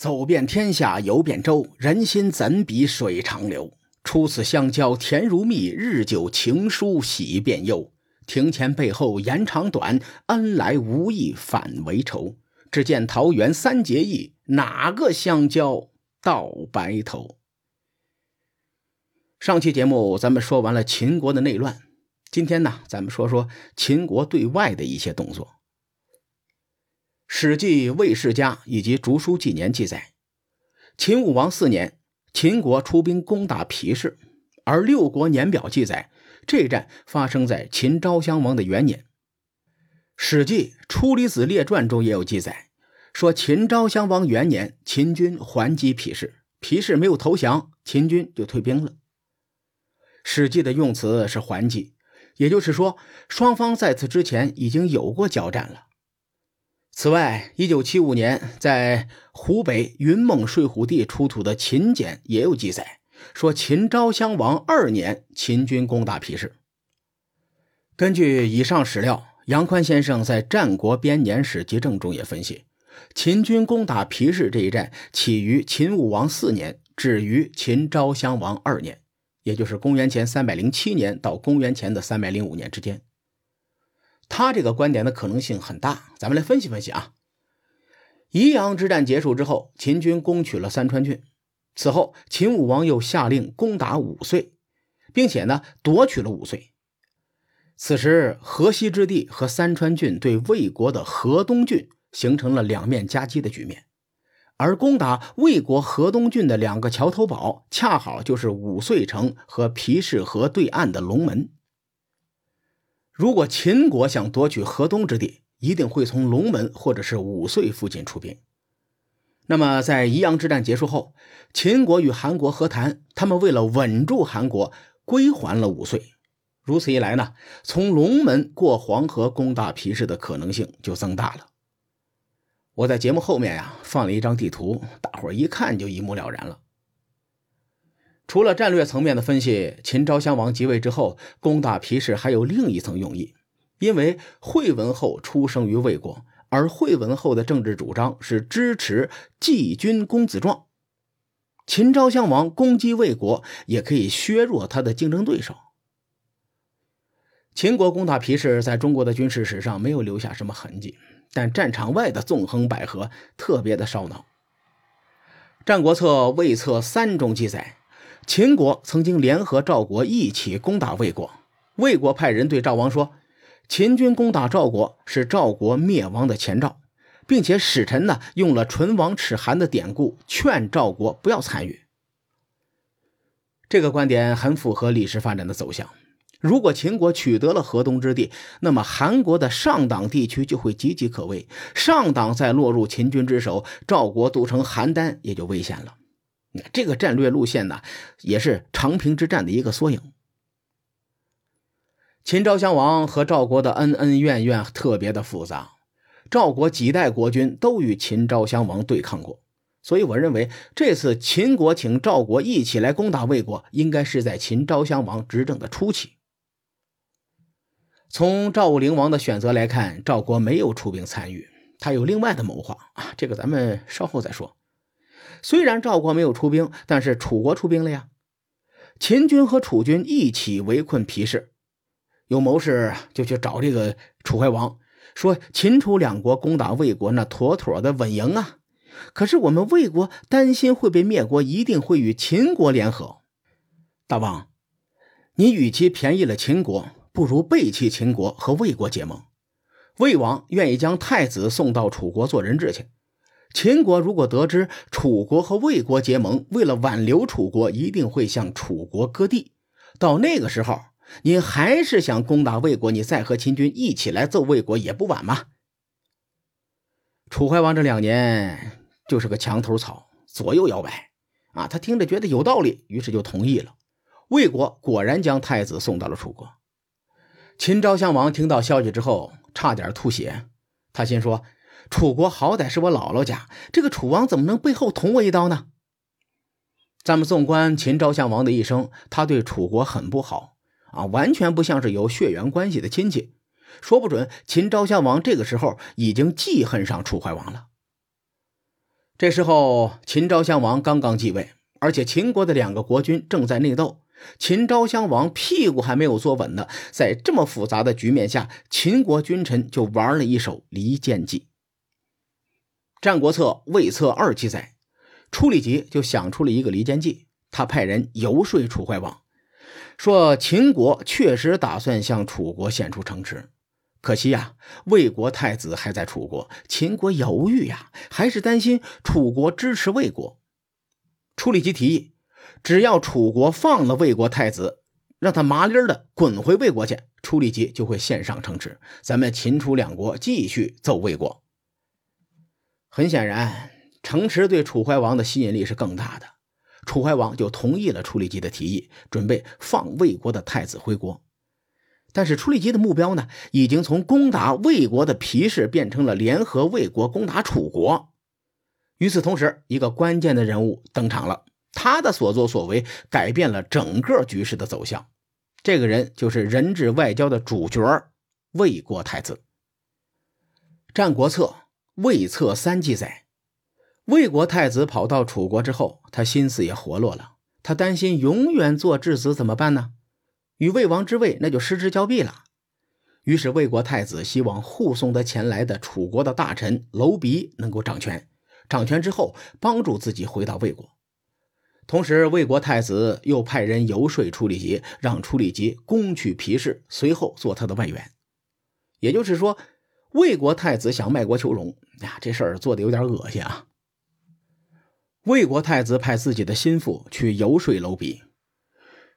走遍天下，游遍洲，人心怎比水长流？初次相交甜如蜜，日久情疏喜变忧。庭前背后言长短，恩来无意反为仇。只见桃园三结义，哪个相交到白头？上期节目咱们说完了秦国的内乱，今天呢，咱们说说秦国对外的一些动作。《史记·魏世家》以及《竹书纪年》记载，秦武王四年，秦国出兵攻打皮氏；而《六国年表》记载，这一战发生在秦昭襄王的元年。《史记·出离子列传》中也有记载，说秦昭襄王元年，秦军还击皮氏，皮氏没有投降，秦军就退兵了。《史记》的用词是还击，也就是说，双方在此之前已经有过交战了。此外，一九七五年在湖北云梦睡虎地出土的秦简也有记载，说秦昭襄王二年，秦军攻打皮氏。根据以上史料，杨宽先生在《战国编年史集证》中也分析，秦军攻打皮氏这一战起于秦武王四年，止于秦昭襄王二年，也就是公元前三百零七年到公元前的三百零五年之间。他这个观点的可能性很大，咱们来分析分析啊。宜阳之战结束之后，秦军攻取了三川郡，此后秦武王又下令攻打五岁，并且呢夺取了五岁。此时河西之地和三川郡对魏国的河东郡形成了两面夹击的局面，而攻打魏国河东郡的两个桥头堡，恰好就是五岁城和皮氏河对岸的龙门。如果秦国想夺取河东之地，一定会从龙门或者是五岁附近出兵。那么，在宜阳之战结束后，秦国与韩国和谈，他们为了稳住韩国，归还了五岁。如此一来呢，从龙门过黄河攻打皮氏的可能性就增大了。我在节目后面呀放了一张地图，大伙一看就一目了然了。除了战略层面的分析，秦昭襄王即位之后攻打皮氏还有另一层用意，因为惠文后出生于魏国，而惠文后的政治主张是支持季君公子壮。秦昭襄王攻击魏国，也可以削弱他的竞争对手。秦国攻打皮氏，在中国的军事史上没有留下什么痕迹，但战场外的纵横捭阖特别的烧脑。《战国策·魏策三》中记载。秦国曾经联合赵国一起攻打魏国，魏国派人对赵王说：“秦军攻打赵国是赵国灭亡的前兆，并且使臣呢用了唇亡齿寒的典故，劝赵国不要参与。”这个观点很符合历史发展的走向。如果秦国取得了河东之地，那么韩国的上党地区就会岌岌可危，上党再落入秦军之手，赵国都城邯郸也就危险了。这个战略路线呢，也是长平之战的一个缩影。秦昭襄王和赵国的恩恩怨怨特别的复杂，赵国几代国君都与秦昭襄王对抗过，所以我认为这次秦国请赵国一起来攻打魏国，应该是在秦昭襄王执政的初期。从赵武灵王的选择来看，赵国没有出兵参与，他有另外的谋划啊，这个咱们稍后再说。虽然赵国没有出兵，但是楚国出兵了呀。秦军和楚军一起围困皮氏，有谋士就去找这个楚怀王，说秦楚两国攻打魏国，那妥妥的稳赢啊。可是我们魏国担心会被灭国，一定会与秦国联合。大王，你与其便宜了秦国，不如背弃秦国和魏国结盟。魏王愿意将太子送到楚国做人质去。秦国如果得知楚国和魏国结盟，为了挽留楚国，一定会向楚国割地。到那个时候，你还是想攻打魏国，你再和秦军一起来揍魏国也不晚嘛。楚怀王这两年就是个墙头草，左右摇摆啊。他听着觉得有道理，于是就同意了。魏国果然将太子送到了楚国。秦昭襄王听到消息之后，差点吐血。他心说。楚国好歹是我姥姥家，这个楚王怎么能背后捅我一刀呢？咱们纵观秦昭襄王的一生，他对楚国很不好啊，完全不像是有血缘关系的亲戚。说不准秦昭襄王这个时候已经记恨上楚怀王了。这时候，秦昭襄王刚刚继位，而且秦国的两个国君正在内斗。秦昭襄王屁股还没有坐稳呢，在这么复杂的局面下，秦国君臣就玩了一手离间计。《战国策·魏策二》记载，楚里吉就想出了一个离间计，他派人游说楚怀王，说秦国确实打算向楚国献出城池，可惜呀，魏国太子还在楚国，秦国犹豫呀，还是担心楚国支持魏国。楚里吉提议。只要楚国放了魏国太子，让他麻利的滚回魏国去，楚里吉就会献上城池，咱们秦楚两国继续揍魏国。很显然，城池对楚怀王的吸引力是更大的，楚怀王就同意了楚里吉的提议，准备放魏国的太子回国。但是楚里吉的目标呢，已经从攻打魏国的皮氏变成了联合魏国攻打楚国。与此同时，一个关键的人物登场了。他的所作所为改变了整个局势的走向，这个人就是人质外交的主角魏国太子。《战国策·魏策三》记载，魏国太子跑到楚国之后，他心思也活络了。他担心永远做质子怎么办呢？与魏王之位那就失之交臂了。于是魏国太子希望护送他前来的楚国的大臣楼鼻能够掌权，掌权之后帮助自己回到魏国。同时，魏国太子又派人游说楚里吉，让楚里吉攻取皮氏，随后做他的外援。也就是说，魏国太子想卖国求荣呀，这事儿做的有点恶心啊。魏国太子派自己的心腹去游说楼比，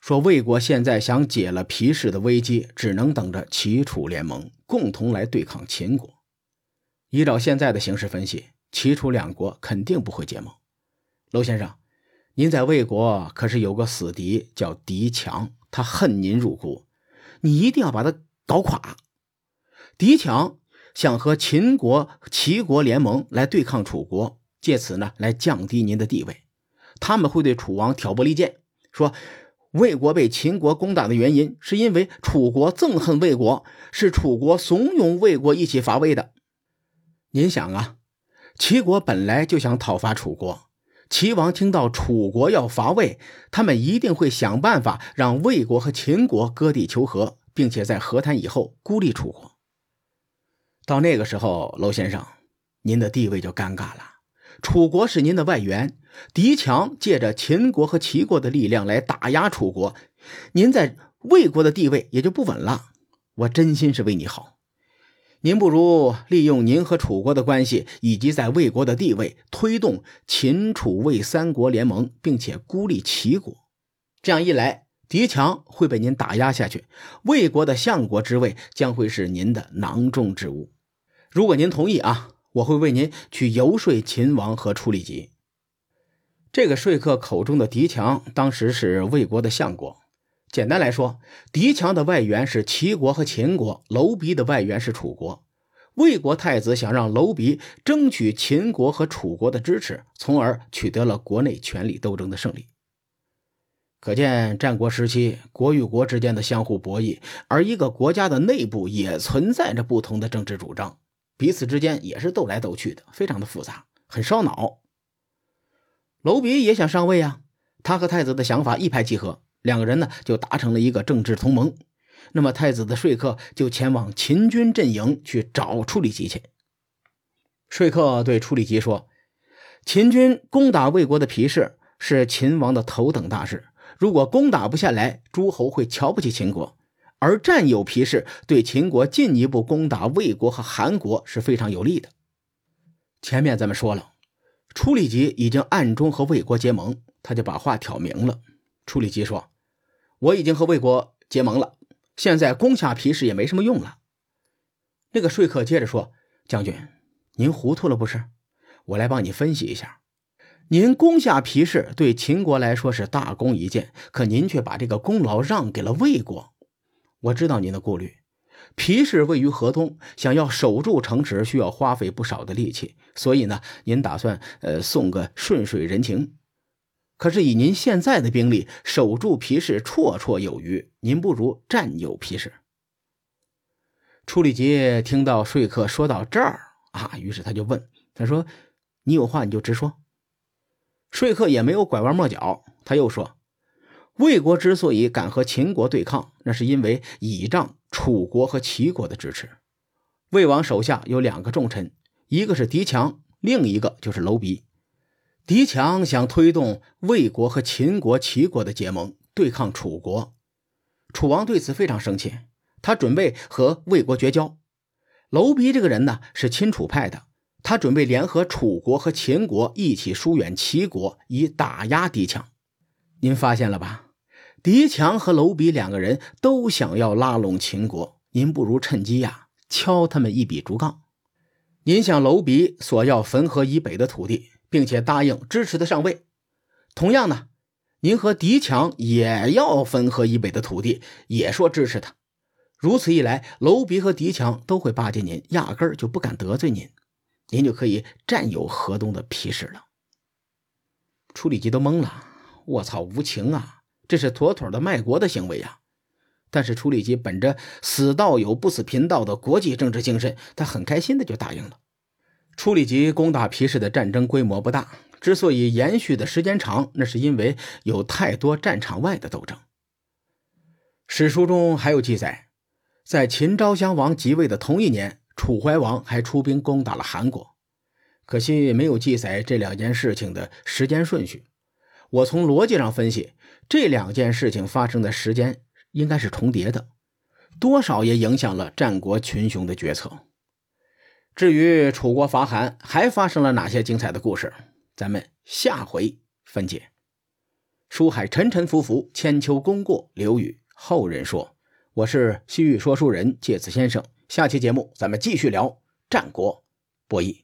说魏国现在想解了皮氏的危机，只能等着齐楚联盟，共同来对抗秦国。依照现在的形势分析，齐楚两国肯定不会结盟。娄先生。您在魏国可是有个死敌，叫狄强，他恨您入骨，你一定要把他搞垮。狄强想和秦国、齐国联盟来对抗楚国，借此呢来降低您的地位。他们会对楚王挑拨离间，说魏国被秦国攻打的原因是因为楚国憎恨魏国，是楚国怂恿魏国一起伐魏的。您想啊，齐国本来就想讨伐楚国。齐王听到楚国要伐魏，他们一定会想办法让魏国和秦国割地求和，并且在和谈以后孤立楚国。到那个时候，娄先生，您的地位就尴尬了。楚国是您的外援，狄强借着秦国和齐国的力量来打压楚国，您在魏国的地位也就不稳了。我真心是为你好。您不如利用您和楚国的关系，以及在魏国的地位，推动秦楚魏三国联盟，并且孤立齐国。这样一来，狄强会被您打压下去，魏国的相国之位将会是您的囊中之物。如果您同意啊，我会为您去游说秦王和楚里吉。这个说客口中的狄强，当时是魏国的相国。简单来说，狄强的外援是齐国和秦国，楼鼻的外援是楚国。魏国太子想让楼鼻争取秦国和楚国的支持，从而取得了国内权力斗争的胜利。可见战国时期国与国之间的相互博弈，而一个国家的内部也存在着不同的政治主张，彼此之间也是斗来斗去的，非常的复杂，很烧脑。楼鼻也想上位啊，他和太子的想法一拍即合。两个人呢，就达成了一个政治同盟。那么，太子的说客就前往秦军阵营去找楚里吉去。说客对楚里吉说：“秦军攻打魏国的皮氏是秦王的头等大事。如果攻打不下来，诸侯会瞧不起秦国；而占有皮氏，对秦国进一步攻打魏国和韩国是非常有利的。前面咱们说了，楚里吉已经暗中和魏国结盟，他就把话挑明了。楚里吉说。”我已经和魏国结盟了，现在攻下皮氏也没什么用了。那个说客接着说：“将军，您糊涂了不是？我来帮你分析一下。您攻下皮氏对秦国来说是大功一件，可您却把这个功劳让给了魏国。我知道您的顾虑，皮氏位于河东，想要守住城池需要花费不少的力气，所以呢，您打算呃送个顺水人情。”可是以您现在的兵力守住皮氏绰绰有余，您不如占有皮氏。楚里吉听到说客说到这儿啊，于是他就问他说：“你有话你就直说。说客也没有拐弯抹角，他又说：“魏国之所以敢和秦国对抗，那是因为倚仗楚国和齐国的支持。魏王手下有两个重臣，一个是狄强，另一个就是楼鼻。狄强想推动魏国和秦国、齐国的结盟，对抗楚国。楚王对此非常生气，他准备和魏国绝交。楼鼻这个人呢，是亲楚派的。”他准备联合楚国和秦国一起疏远齐国，以打压狄强。您发现了吧？狄强和楼比两个人都想要拉拢秦国，您不如趁机呀，敲他们一笔竹杠。您向楼比索要汾河以北的土地，并且答应支持他上位。同样呢，您和狄强也要汾河以北的土地，也说支持他。如此一来，楼比和狄强都会巴结您，压根儿就不敢得罪您。您就可以占有河东的皮实了。处理机都懵了，我操，无情啊！这是妥妥的卖国的行为呀！但是处理机本着死道友不死贫道的国际政治精神，他很开心的就答应了。处理机攻打皮实的战争规模不大，之所以延续的时间长，那是因为有太多战场外的斗争。史书中还有记载，在秦昭襄王即位的同一年。楚怀王还出兵攻打了韩国，可惜没有记载这两件事情的时间顺序。我从逻辑上分析，这两件事情发生的时间应该是重叠的，多少也影响了战国群雄的决策。至于楚国伐韩还发生了哪些精彩的故事，咱们下回分解。书海沉沉浮浮，千秋功过留与后人说。我是西域说书人介子先生。下期节目，咱们继续聊战国博弈。